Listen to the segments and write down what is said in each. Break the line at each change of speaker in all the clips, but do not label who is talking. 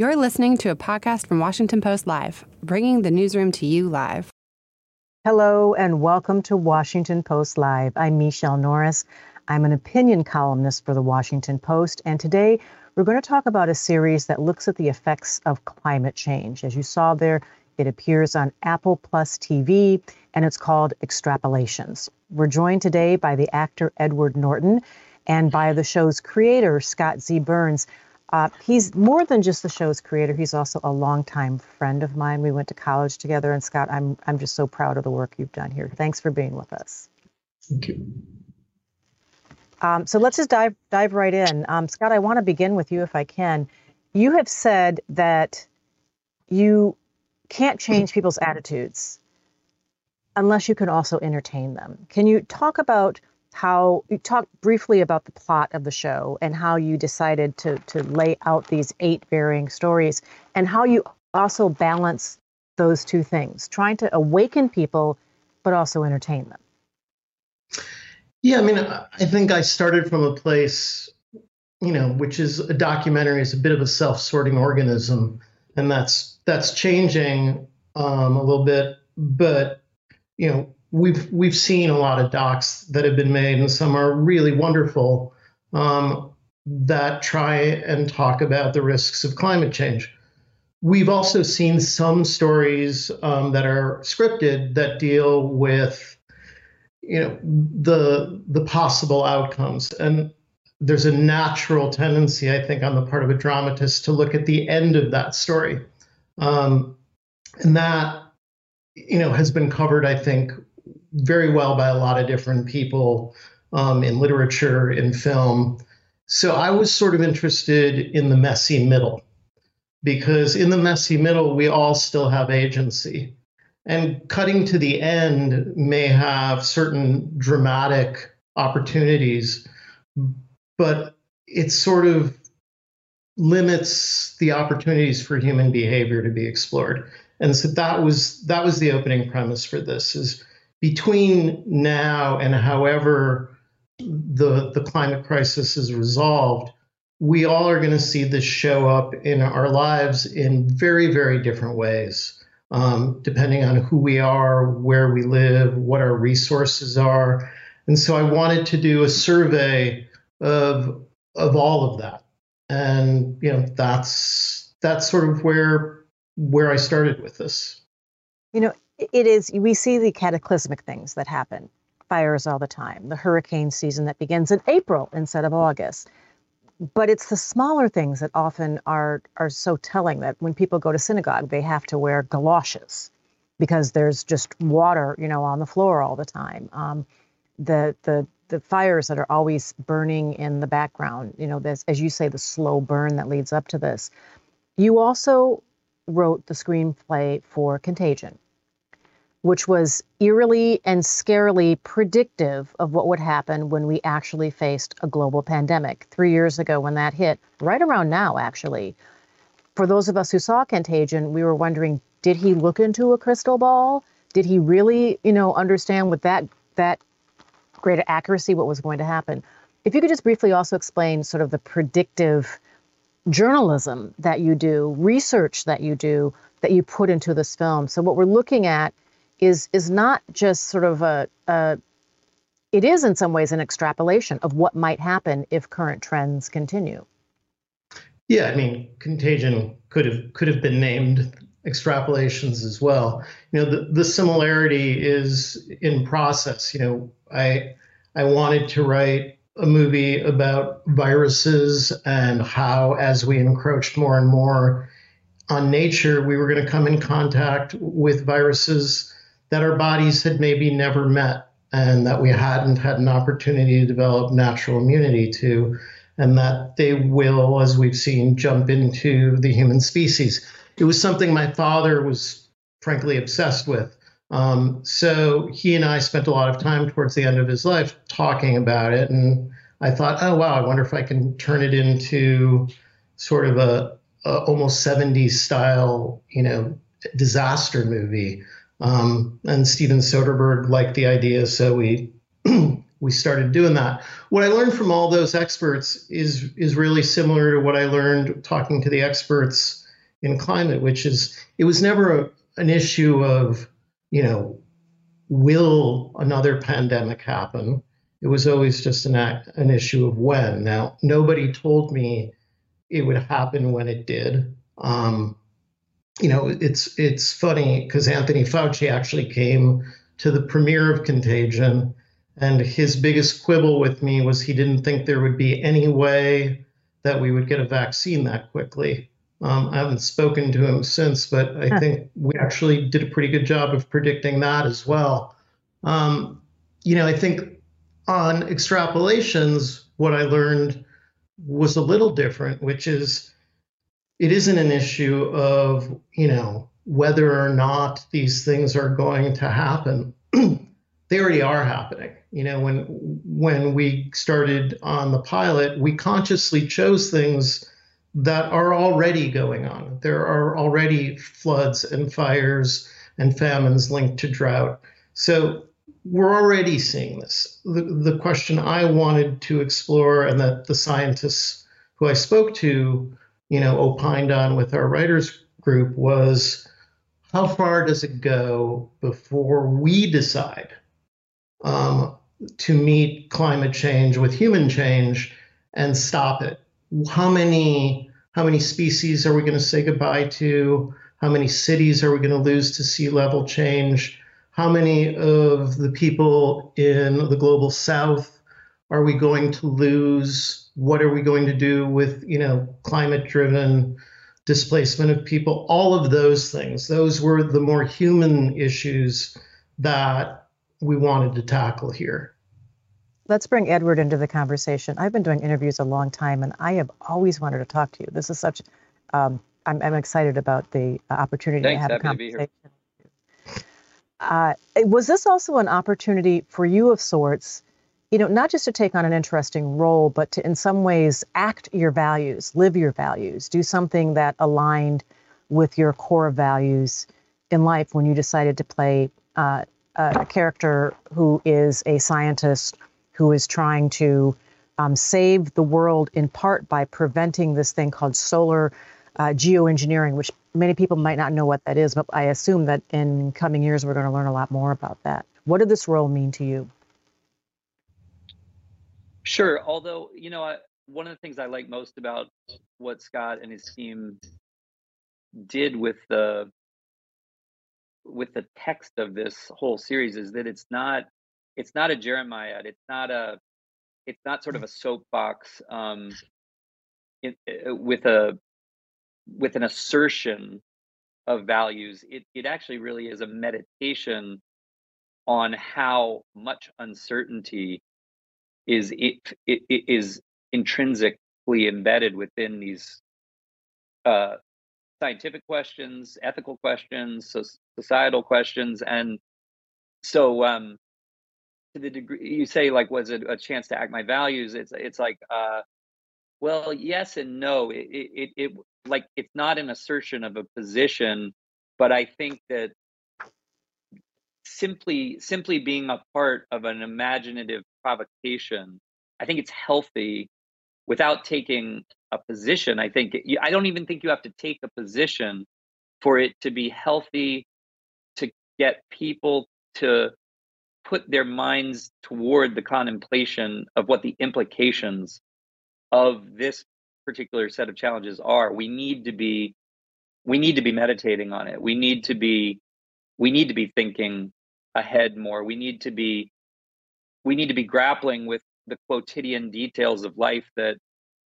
You're listening to a podcast from Washington Post Live, bringing the newsroom to you live.
Hello, and welcome to Washington Post Live. I'm Michele Norris. I'm an opinion columnist for the Washington Post, and today we're going to talk about a series that looks at the effects of climate change. As you saw there, it appears on Apple Plus TV, and it's called Extrapolations. We're joined today by the actor Edward Norton and by the show's creator, Scott Z. Burns. Uh, he's more than just the show's creator. He's also a longtime friend of mine. We went to college together. And Scott, I'm I'm just so proud of the work you've done here. Thanks for being with us.
Thank you.
Um, so let's just dive dive right in. Um, Scott, I want to begin with you if I can. You have said that you can't change people's attitudes unless you can also entertain them. Can you talk about how you talk briefly about the plot of the show and how you decided to to lay out these eight varying stories and how you also balance those two things, trying to awaken people but also entertain them.
Yeah, I mean, I think I started from a place, you know, which is a documentary is a bit of a self-sorting organism, and that's that's changing um, a little bit. But you know, we've we've seen a lot of docs that have been made, and some are really wonderful um, that try and talk about the risks of climate change. We've also seen some stories um, that are scripted that deal with you know the the possible outcomes and there's a natural tendency i think on the part of a dramatist to look at the end of that story um, and that you know has been covered i think very well by a lot of different people um, in literature in film so i was sort of interested in the messy middle because in the messy middle we all still have agency and cutting to the end may have certain dramatic opportunities, but it sort of limits the opportunities for human behavior to be explored. And so that was that was the opening premise for this is between now and however the the climate crisis is resolved, we all are going to see this show up in our lives in very, very different ways um, depending on who we are, where we live, what our resources are. And so I wanted to do a survey of of all of that. And you know, that's that's sort of where where I started with this.
You know, it is we see the cataclysmic things that happen. Fires all the time, the hurricane season that begins in April instead of August. But it's the smaller things that often are are so telling that when people go to synagogue they have to wear galoshes because there's just water you know on the floor all the time. Um, the the the fires that are always burning in the background you know this as you say the slow burn that leads up to this. You also wrote the screenplay for contagion which was eerily and scarily predictive of what would happen when we actually faced a global pandemic three years ago when that hit, right around now, actually. For those of us who saw Contagion, we were wondering did he look into a crystal ball? Did he really, you know, understand with that, that greater accuracy what was going to happen? If you could just briefly also explain sort of the predictive journalism that you do, research that you do, that you put into this film. So, what we're looking at is is not just sort of a, a it is in some ways an extrapolation of what might happen if current trends continue.
Yeah, I mean, contagion could have could have been named extrapolations as well. You know, the, the similarity is in process. You know, I I wanted to write a movie about viruses and how as we encroached more and more on nature, we were going to come in contact with viruses that our bodies had maybe never met and that we hadn't had an opportunity to develop natural immunity to, and that they will, as we've seen, jump into the human species. It was something my father was frankly obsessed with. Um, so he and I spent a lot of time towards the end of his life talking about it. And I thought, oh, wow, I wonder if I can turn it into sort of a, a almost 70s style, you know, disaster movie um, and Steven Soderbergh liked the idea, so we we started doing that. What I learned from all those experts is is really similar to what I learned talking to the experts in climate, which is it was never a, an issue of, you know, will another pandemic happen? It was always just an, act, an issue of when. Now, nobody told me it would happen when it did. Um, you know, it's it's funny because Anthony Fauci actually came to the premiere of Contagion, and his biggest quibble with me was he didn't think there would be any way that we would get a vaccine that quickly. Um, I haven't spoken to him since, but I think we actually did a pretty good job of predicting that as well. Um, you know, I think on extrapolations, what I learned was a little different, which is it isn't an issue of, you know, whether or not these things are going to happen. they already are happening. You know, when when we started on the pilot, we consciously chose things that are already going on. There are already floods and fires and famines linked to drought. So we're already seeing this. The, the question I wanted to explore and that the scientists who I spoke to, you know, opined on with our writers group was how far does it go before we decide um, to meet climate change with human change and stop it? how many how many species are we going to say goodbye to? How many cities are we going to lose to sea level change? How many of the people in the global south are we going to lose? What are we going to do with, you know, climate driven displacement of people? All of those things. Those were the more human issues that we wanted to tackle here
let's bring Edward into the conversation. I've been doing interviews a long time, and I have always wanted to talk to you. This is such, um, I'm, I'm, excited about the uh, opportunity
Thanks,
to have
a
conversation. Uh, was this also an opportunity for you of sorts, you know, not just to take on an interesting role, but to in some ways act your values, live your values, do something that aligned with your core values in life when you decided to play uh, a character who is a scientist who is trying to um, save the world in part by preventing this thing called solar uh, geoengineering, which many people might not know what that is, but I assume that in coming years we're going to learn a lot more about that. What did this role mean to you?
Sure. Although, you know, I, one of the things I like most about what Scott and his team did with the with the text of this whole series is that it's not it's not a Jeremiad. It's not a it's not sort of a soapbox um, in, uh, with a with an assertion of values. It it actually really is a meditation on how much uncertainty is it, it, it is intrinsically embedded within these uh, scientific questions, ethical questions, societal questions, and so um, to the degree you say like was it a chance to act my values? It's it's like uh well yes and no. It it, it like it's not an assertion of a position but i think that simply simply being a part of an imaginative provocation i think it's healthy without taking a position. I think it, i don't even think you have to take a position for it to be healthy to get people to put their minds toward the contemplation of what the implications of this particular set of challenges are. We need to be we need to be meditating on it. We need to be we need to be thinking ahead more. We need to be we need to be grappling with the quotidian details of life that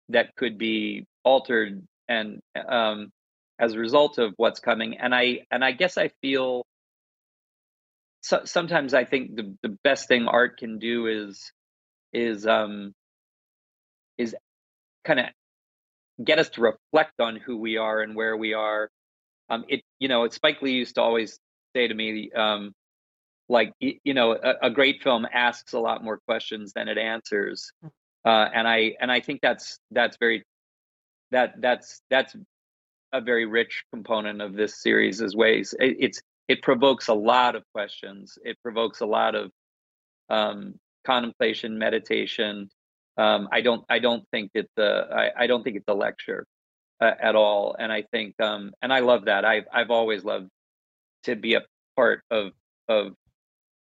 that could be altered and um, as a result of what's coming and i and i guess i feel so, sometimes I think the, the best thing art can do is is um is kind of get us to reflect on who we are and where we are. Um, it you know, it's Spike Lee used to always say to me, um, like you know, a, a great film asks a lot more questions than it answers, hmm. uh, and I and I think that's that's very that that's that's a very rich component of this series as ways. It, it's it provokes a lot of questions. It provokes a lot of um, contemplation, meditation. Um, I don't I don't think it's a I, I don't think it's a lecture. uh, at all. And I think, um, and I love that. I've I've always loved to be a part of of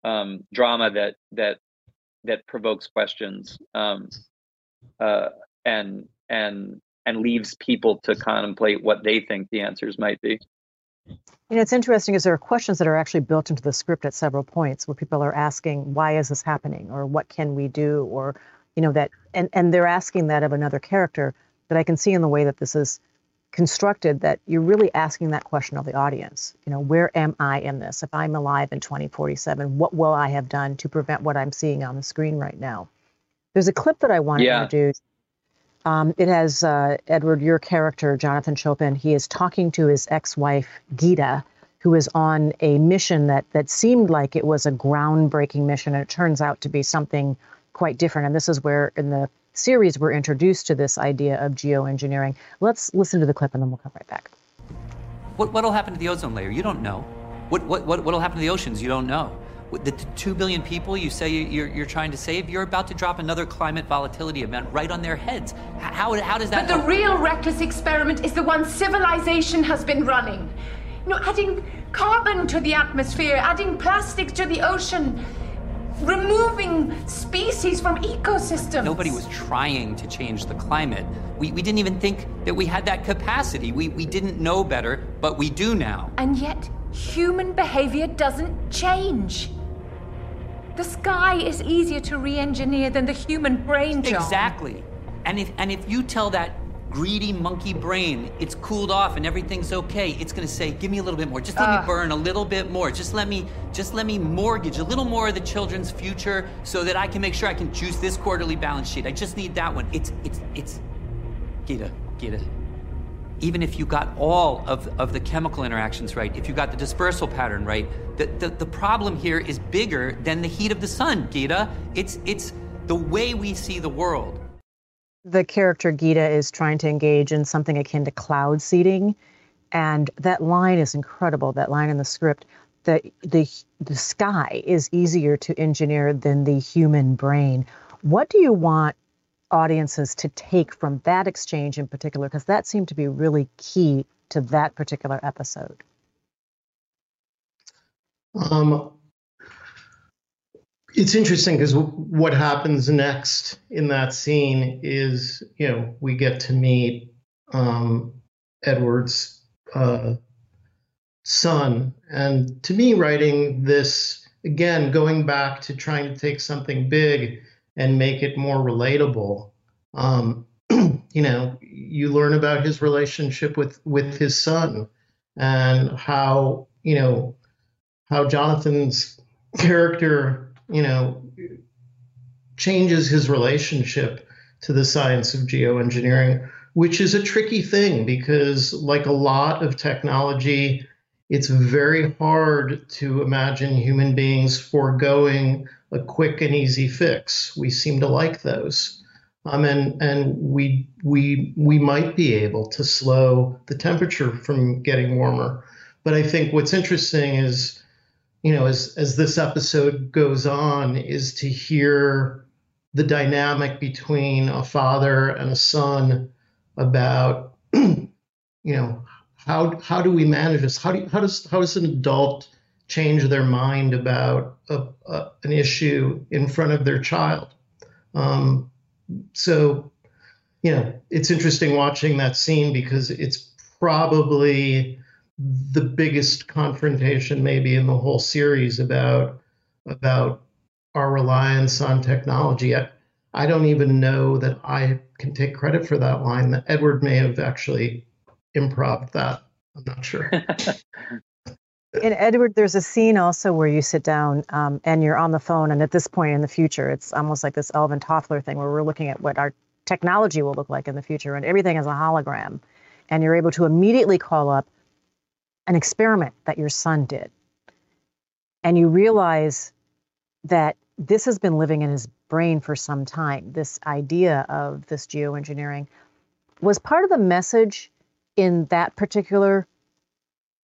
um, drama that that that provokes questions um, uh, and and and leaves people to contemplate what they think the answers might be.
You know, it's interesting is there are questions that are actually built into the script at several points where people are asking, why is this happening? Or what can we do? Or, you know, that, and, and they're asking that of another character that I can see in the way that this is constructed that you're really asking that question of the audience. You know, where am I in this? If I'm alive in 2047, what will I have done to prevent what I'm seeing on the screen right now? There's a clip that I want yeah. to introduce. Um, it has uh, Edward, your character, Jonathan Chopin. He is talking to his ex-wife Gita, who is on a mission that that seemed like it was a groundbreaking mission, and it turns out to be something quite different. And this is where, in the series we're introduced to this idea of geoengineering. Let's listen to the clip and then we'll come right back.
What, what'll happen to the ozone layer? You don't know. What, what, what, what'll happen to the oceans? You don't know. The two billion people you say you're, you're trying to save, you're about to drop another climate volatility event right on their heads. How, how does that?
But the real reckless experiment is the one civilization has been running. You know, adding carbon to the atmosphere, adding plastics to the ocean, removing species from ecosystems.
Nobody was trying to change the climate. We, we didn't even think that we had that capacity. We, we didn't know better, but we do now.
And yet, human behavior doesn't change. The sky is easier to re engineer than the human brain, John.
Exactly. And if, and if you tell that greedy monkey brain, it's cooled off and everything's okay. It's gonna say, give me a little bit more. Just let uh, me burn a little bit more. Just let me, just let me mortgage a little more of the children's future so that I can make sure I can juice this quarterly balance sheet. I just need that one. It's, it's, it's, Gita, Gita. Even if you got all of, of the chemical interactions right, if you got the dispersal pattern right, the, the, the problem here is bigger than the heat of the sun, Gita. It's, it's the way we see the world
the character Gita is trying to engage in something akin to cloud seeding. And that line is incredible, that line in the script. The, the, the sky is easier to engineer than the human brain. What do you want audiences to take from that exchange in particular? Because that seemed to be really key to that particular episode.
Um, it's interesting because what happens next in that scene is, you know, we get to meet um, Edward's uh, son. And to me, writing this, again, going back to trying to take something big and make it more relatable, um, you know, you learn about his relationship with, with his son and how, you know, how Jonathan's character you know, changes his relationship to the science of geoengineering, which is a tricky thing because, like a lot of technology, it's very hard to imagine human beings foregoing a quick and easy fix. We seem to like those. Um, and and we we we might be able to slow the temperature from getting warmer. But I think what's interesting is you know, as as this episode goes on, is to hear the dynamic between a father and a son about, you know, how how do we manage this? How do how does how does an adult change their mind about a, a, an issue in front of their child? Um, so, you know, it's interesting watching that scene because it's probably the biggest confrontation maybe in the whole series about about our reliance on technology. I, I don't even know that I can take credit for that line. That Edward may have actually improv that. I'm not sure.
in Edward, there's a scene also where you sit down um, and you're on the phone, and at this point in the future, it's almost like this Alvin Toffler thing where we're looking at what our technology will look like in the future, and everything is a hologram, and you're able to immediately call up an experiment that your son did. And you realize that this has been living in his brain for some time. This idea of this geoengineering was part of the message in that particular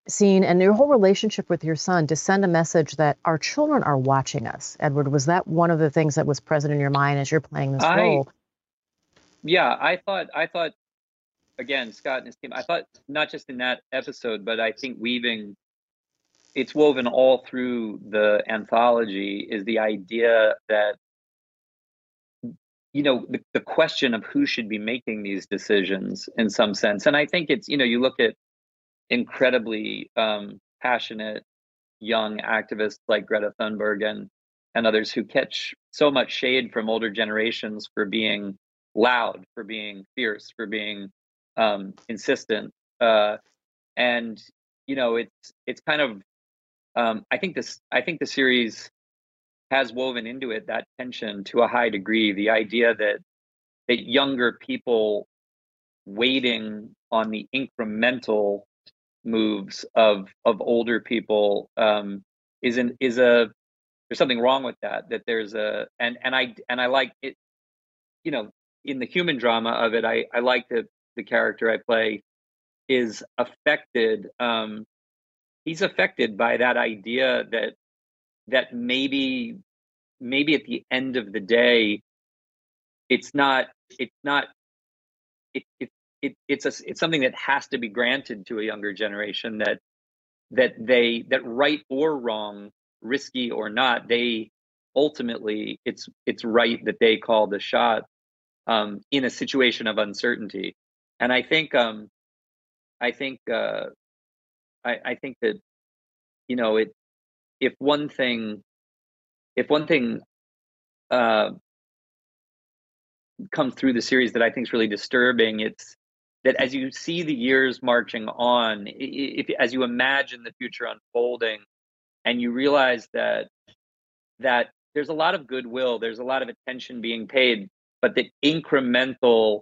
scene and your whole relationship with your son to send a message that our children are watching us. Edward, was that one of the things that was present in your mind as you're playing this I, role?
Yeah, I thought I thought again, Scott and his team. I thought not just in that episode, but I think weaving it's woven all through the anthology is the idea that you know the, the question of who should be making these decisions in some sense and i think it's you know you look at incredibly um, passionate young activists like greta thunberg and and others who catch so much shade from older generations for being loud for being fierce for being um, insistent uh, and you know it's it's kind of um, I think this I think the series has woven into it that tension to a high degree. The idea that that younger people waiting on the incremental moves of of older people um, is an is a there's something wrong with that. That there's a and and I and I like it. You know, in the human drama of it, I I like that the character I play is affected um, he's affected by that idea that that maybe maybe at the end of the day it's not it's not it, it, it it's a it's something that has to be granted to a younger generation that that they that right or wrong risky or not they ultimately it's it's right that they call the shot um, in a situation of uncertainty and i think um i think uh I, I think that you know it if one thing if one thing uh, comes through the series that I think is really disturbing, it's that as you see the years marching on, if as you imagine the future unfolding, and you realize that that there's a lot of goodwill, there's a lot of attention being paid, but the incremental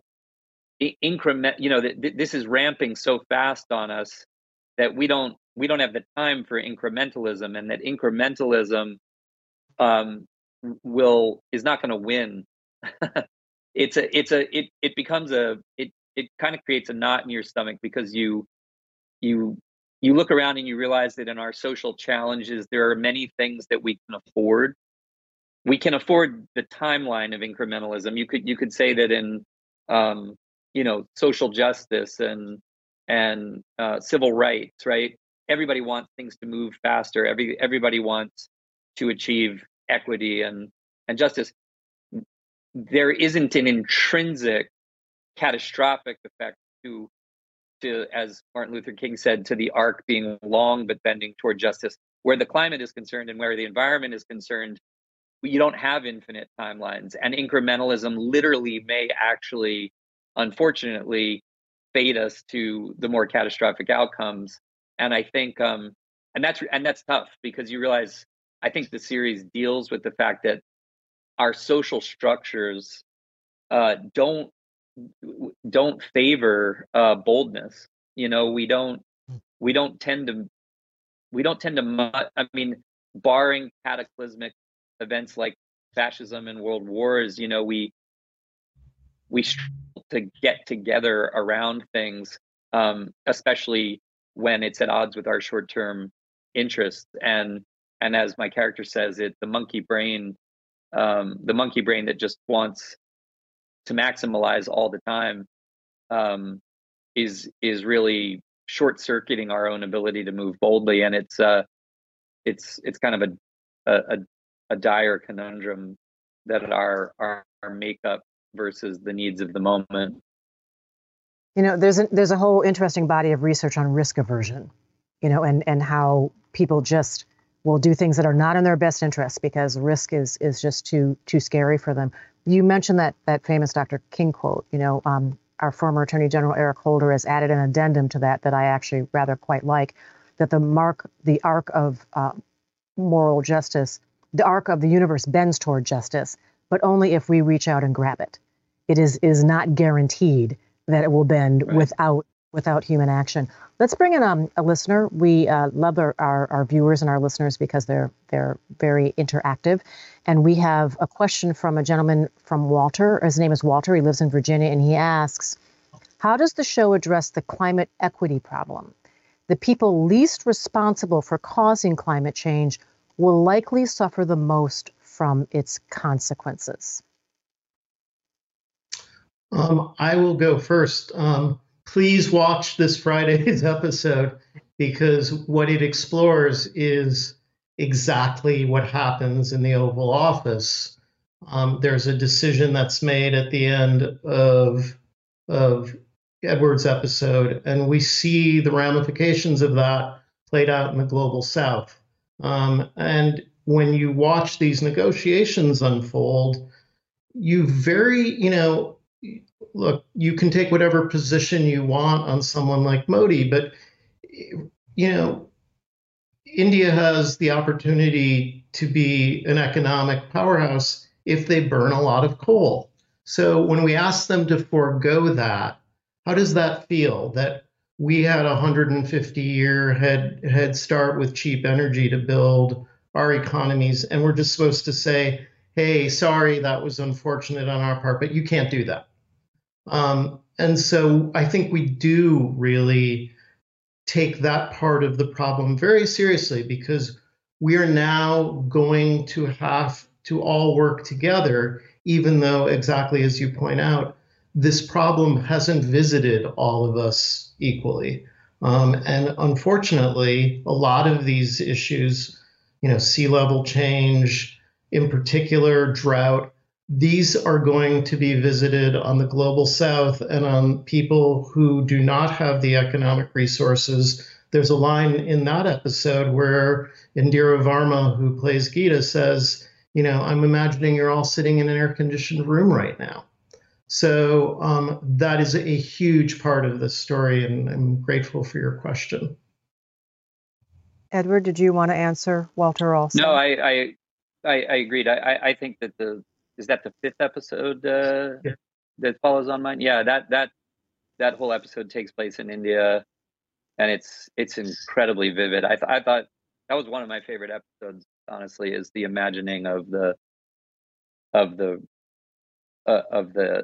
increment, you know, that this is ramping so fast on us that we don't we don't have the time for incrementalism and that incrementalism um, will is not going to win. It's a it's a it it becomes a it it kind of creates a knot in your stomach because you you you look around and you realize that in our social challenges there are many things that we can afford. We can afford the timeline of incrementalism. You could you could say that in um, you know social justice and and uh, civil rights, right? Everybody wants things to move faster. Every everybody wants to achieve equity and and justice. There isn't an intrinsic catastrophic effect to to as Martin Luther King said to the arc being long but bending toward justice. Where the climate is concerned and where the environment is concerned, you don't have infinite timelines, and incrementalism literally may actually, unfortunately, fade us to the more catastrophic outcomes. And I think, um, and that's and that's tough because you realize I think the series deals with the fact that our social structures uh, don't don't favor uh, boldness. You know, we don't we don't tend to we don't tend to. I mean, barring cataclysmic events like fascism and world wars, you know, we we struggle to get together around things, um, especially when it's at odds with our short-term interests. And and as my character says, it the monkey brain, um, the monkey brain that just wants to maximize all the time, um, is is really short-circuiting our own ability to move boldly. And it's uh, it's it's kind of a a, a dire conundrum that our our, our makeup versus the needs of the moment.
You know, there's a, there's a whole interesting body of research on risk aversion, you know, and and how people just will do things that are not in their best interest because risk is is just too too scary for them. You mentioned that that famous Dr. King quote. You know, um, our former Attorney General Eric Holder has added an addendum to that that I actually rather quite like. That the mark, the arc of uh, moral justice, the arc of the universe bends toward justice, but only if we reach out and grab it. It is is not guaranteed that it will bend right. without without human action. Let's bring in um, a listener. We uh, love our, our, our, viewers and our listeners because they're they're very interactive. And we have a question from a gentleman from Walter. His name is Walter. He lives in Virginia, and he asks, "How does the show address the climate equity problem? The people least responsible for causing climate change will likely suffer the most from its consequences?
Um, I will go first. Um, please watch this Friday's episode because what it explores is exactly what happens in the Oval Office. Um, there's a decision that's made at the end of of Edward's episode, and we see the ramifications of that played out in the global South. Um, and when you watch these negotiations unfold, you very, you know, look, you can take whatever position you want on someone like Modi, but you know, India has the opportunity to be an economic powerhouse if they burn a lot of coal. So when we ask them to forego that, how does that feel? That we had a 150 year head head start with cheap energy to build our economies, and we're just supposed to say, "Hey, sorry, that was unfortunate on our part, but you can't do that." Um, and so I think we do really take that part of the problem very seriously because we are now going to have to all work together, even though, exactly as you point out, this problem hasn't visited all of us equally. Um, and unfortunately, a lot of these issues, you know, sea level change, in particular, drought, these are going to be visited on the global south and on people who do not have the economic resources. There's a line in that episode where Indira Varma, who plays Gita, says, You know, I'm imagining you're all sitting in an air conditioned room right now. So um, that is a huge part of the story, and I'm grateful for your question.
Edward, did you want to answer Walter also?
No, I I, I, I agreed. I, I think that the is that the fifth episode uh, yeah. that follows on mine? Yeah, that that that whole episode takes place in India, and it's it's incredibly vivid. I th- I thought that was one of my favorite episodes. Honestly, is the imagining of the of the uh, of the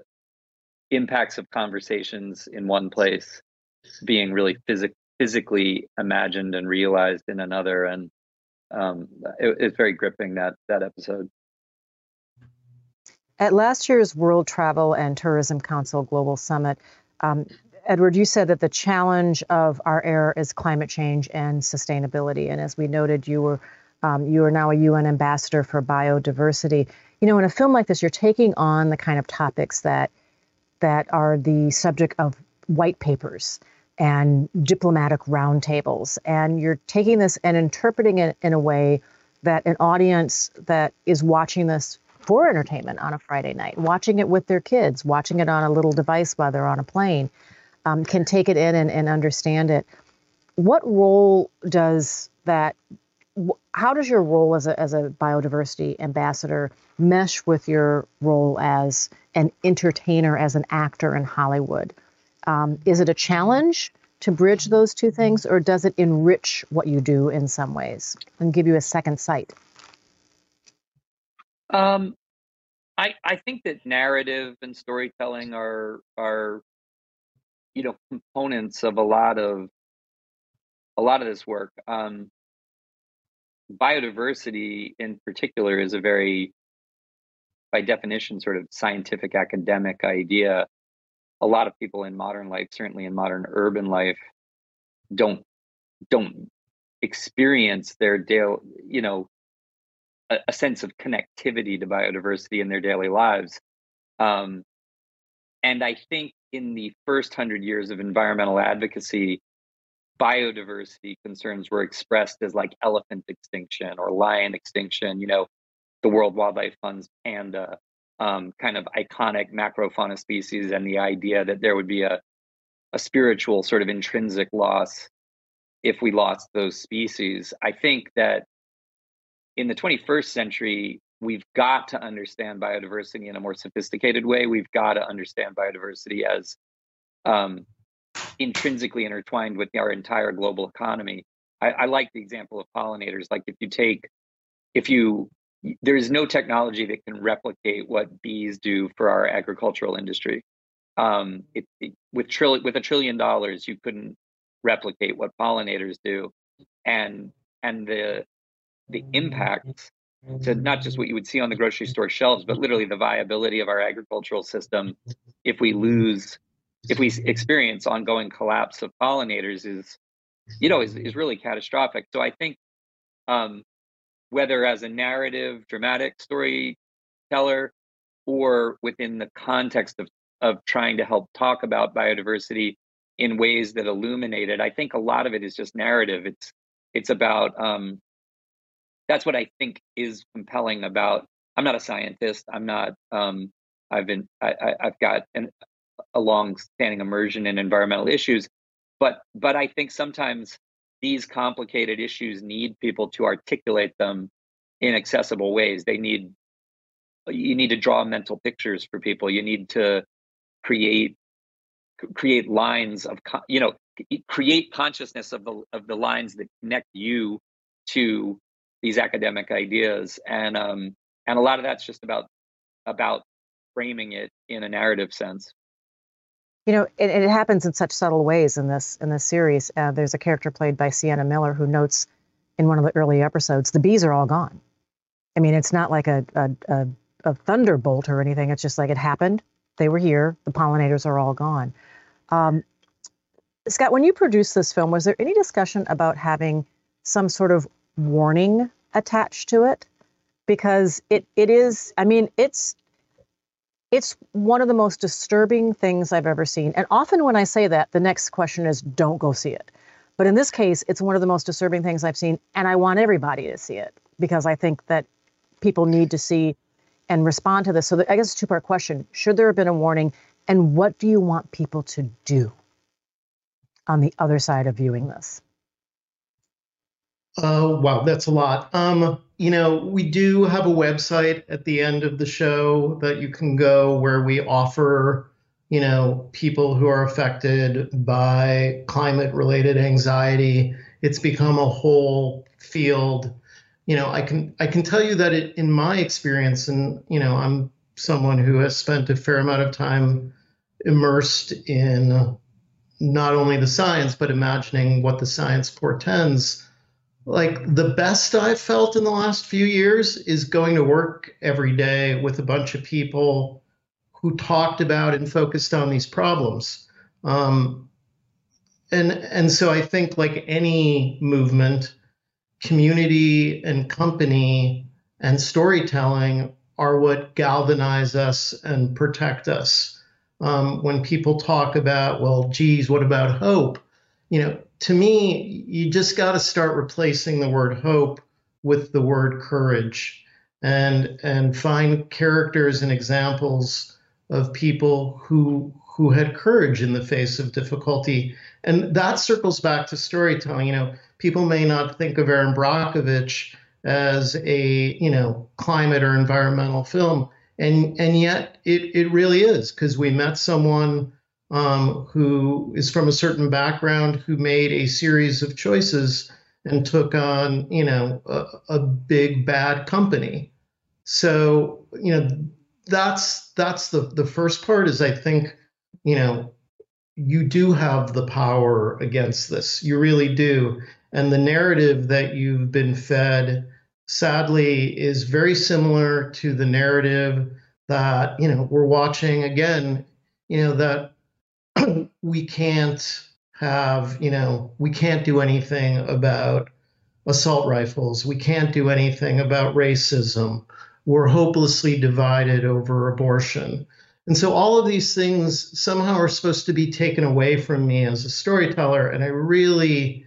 impacts of conversations in one place being really phys- physically imagined and realized in another and um, it, it's very gripping that that episode
at last year's World Travel and Tourism Council Global Summit, um, Edward, you said that the challenge of our era is climate change and sustainability. And as we noted, you were um, you are now a UN ambassador for biodiversity. You know, in a film like this, you're taking on the kind of topics that that are the subject of white papers and diplomatic roundtables, and you're taking this and interpreting it in a way that an audience that is watching this for entertainment on a Friday night, watching it with their kids, watching it on a little device while they're on a plane, um, can take it in and, and understand it. What role does that? How does your role as a, as a biodiversity ambassador mesh with your role as an entertainer, as an actor in Hollywood? Um, is it a challenge to bridge those two things, or does it enrich what you do in some ways and give you a second sight?
Um, I I think that narrative and storytelling are are you know components of a lot of a lot of this work. Um, biodiversity, in particular, is a very by definition sort of scientific academic idea. A lot of people in modern life, certainly in modern urban life, don't don't experience their daily, you know, a, a, sense of connectivity to biodiversity in their daily lives. Um, and I think in the first hundred years of environmental advocacy, biodiversity concerns were expressed as like elephant extinction or lion extinction, you know, the World Wildlife Fund's panda, um, kind of iconic macrofauna species, and the idea that there would be a, a spiritual sort of intrinsic loss if we lost those species. I think that in the 21st century, we've got to understand biodiversity in a more sophisticated way. We've got to understand biodiversity as um, intrinsically intertwined with our entire global economy. I, I, like the example of pollinators. Like if you take, if you, there is no technology that can replicate what bees do for our agricultural industry. Um, it, it, with trillion with a trillion dollars, you couldn't replicate what pollinators do, and and the the impacts to not just what you would see on the grocery store shelves, but literally the viability of our agricultural system if we lose if we experience ongoing collapse of pollinators is you know is, is really catastrophic so i think um, whether as a narrative dramatic storyteller or within the context of of trying to help talk about biodiversity in ways that illuminate it i think a lot of it is just narrative. It's it's about um, that's what i think is compelling about i'm not a scientist i'm not um, i've been I, have got an, a long standing immersion in environmental issues but but i think sometimes these complicated issues need people to articulate them in accessible ways. They need you need to draw mental pictures for people. You need to create create lines of you know create consciousness of the of the lines that connect you to these academic ideas. And um and a lot of that's just about about framing it in a narrative sense
you know it, it happens in such subtle ways in this in this series. Uh, there's a character played by sienna miller who notes in one of the early episodes the bees are all gone. I mean it's not like a a, a, a thunderbolt or anything. It's just like it happened. They were here. The pollinators are all gone. Um, Scott, when you produced this film, was there any discussion about having some sort of warning attached to it? Because it it is, I mean, it's it's one of the most disturbing things I've ever seen. And often when I say that, the next question is don't go see it. But in this case, it's one of the most disturbing things I've seen, and I want everybody to see it because I think that people need to see and respond to this. So I guess it's a two-part question. Should there have been a warning? And what do you want people to do? on the other side of viewing this?
Oh, wow, that's a lot. Um, you know, we do have a website at the end of the show that you can go where we offer, you know, people who are affected by climate related anxiety. It's become a whole field. You know, I can I can tell you that it, in my experience, and you know, I'm someone who has spent a fair amount of time immersed in not only the science, but imagining what the science portends. Like the best I've felt in the last few years is going to work every day with a bunch of people who talked about and focused on these problems. Um, and and so I think like any movement, community and company and storytelling are what galvanize us and protect us um, when people talk about, well, geez, what about hope? You know, to me, you just got to start replacing the word hope with the word courage and and find characters and examples of people who who had courage in the face of difficulty. And that circles back to storytelling. You know people may not think of Erin Brockovich as a you know climate or environmental film and and yet it it really is because we met someone um, who is from a certain background who made a series of choices and took on you know a, a big bad company. So you know that's that's the the first part is i think you know you do have the power against this. You really do. And the narrative that you've been fed sadly is very similar to the narrative that you know we're watching again you know that we can't have you know we can't do anything about assault rifles we can't do anything about racism we're hopelessly divided over abortion and so all of these things somehow are supposed to be taken away from me as a storyteller and i really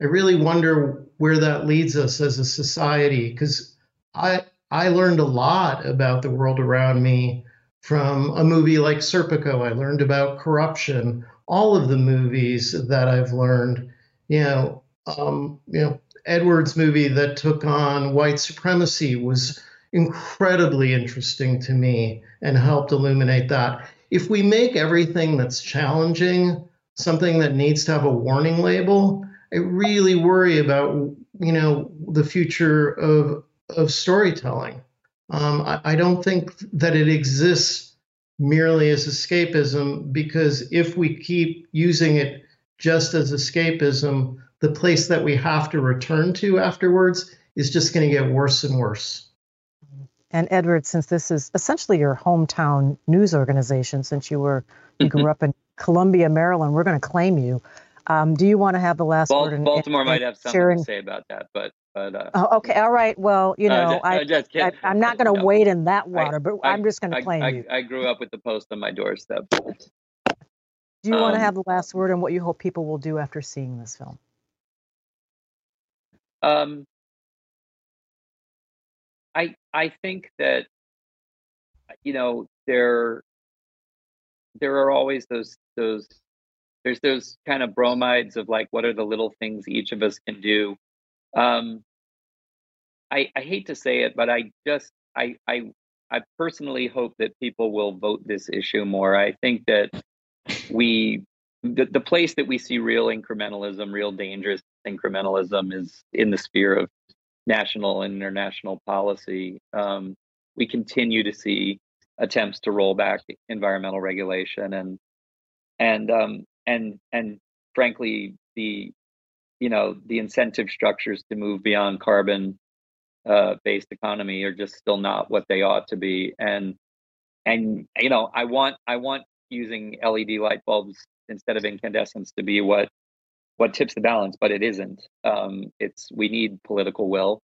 I really wonder where that leads us as a society because I I learned a lot about the world around me from a movie like Serpico. I learned about corruption. All of the movies that I've learned, you know, um, you know, Edward's movie that took on white supremacy was incredibly interesting to me and helped illuminate that. If we make everything that's challenging something that needs to have a warning label, I really worry about you know the future of of storytelling. Um, I, I don't think that it exists merely as escapism because if we keep using it just as escapism, the place that we have to return to afterwards is just going to get worse and worse.
And Edward, since this is essentially your hometown news organization, since you were you grew up in Columbia, Maryland, we're going to claim you. Um, do you want to have the last
Bal-
word? In,
Baltimore
in,
might have something
sharing?
to say about that, but but uh,
Oh, okay, all right. Well, you know, I,
uh, just kidding.
I, am not going to
No.
wade in that
I-
water, but
I-
I'm just going to
I,
claim
I,
you.
I grew up with the post on my doorstep.
Do you want to
um,
have the last word on what you hope people will do after seeing this film?
Um, I I think that you know there there are always those those there's those kind of bromides of like what are the little things each of us can do. Um, I I hate to say it, but I just I I I personally hope that people will vote this issue more. I think that we the, the place that we see real incrementalism, real dangerous incrementalism is in the sphere of national and international policy. Um, we continue to see attempts to roll back environmental regulation and and um, and and frankly the you know the incentive structures to move beyond carbon uh, based economy are just still not what they ought to be and and you know I want I want using LED light bulbs instead of incandescents to be what what tips the balance, but it isn't. Um, it's we need political will,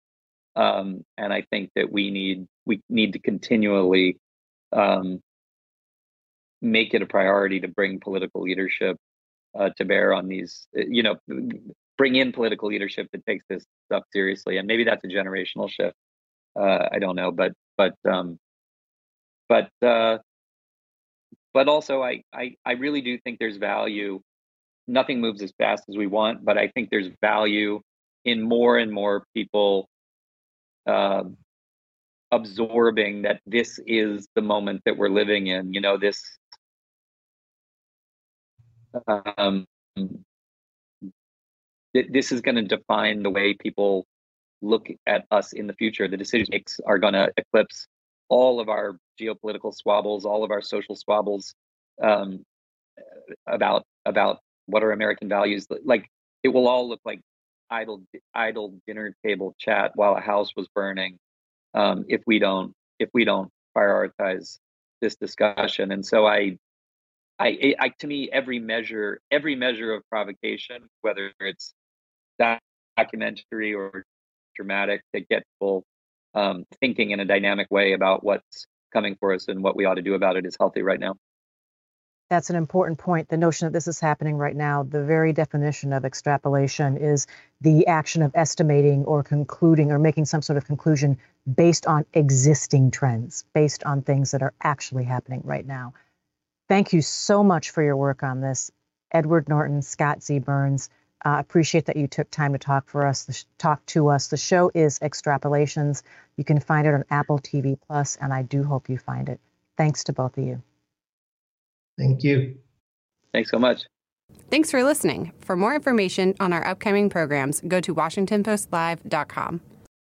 um, and I think that we need we need to continually um, make it a priority to bring political leadership uh, to bear on these. You know, bring in political leadership that takes this stuff seriously, and maybe that's a generational shift. Uh, I don't know, but but um, but uh, but also I, I I really do think there's value. Nothing moves as fast as we want, but I think there's value in more and more people uh, absorbing that this is the moment that we're living in. You know, this um, th- this is going to define the way people look at us in the future. The decision makes are going to eclipse all of our geopolitical squabbles, all of our social squabbles um, about about what are American values. Like it will all look like idle idle dinner table chat while a house was burning um, if we don't if we don't prioritize this discussion. And so I, I, I to me every measure every measure of provocation, whether it's documentary or dramatic, that get people um, thinking in a dynamic way about what's coming for us and what we ought to do about it is healthy right now.
That's an important point. The notion that this is happening right now, the very definition of extrapolation is the action of estimating or concluding or making some sort of conclusion based on existing trends, based on things that are actually happening right now. Thank you so much for your work on this. Edward Norton, Scott Z. Burns, uh, appreciate that you took time to talk for us, the sh- talk to us. The show is Extrapolations. You can find it on Apple TV Plus, and I do hope you find it. Thanks to both of you.
Thank you.
Thanks so much.
Thanks for listening. For more information on our upcoming programs, go to WashingtonPostLive.com.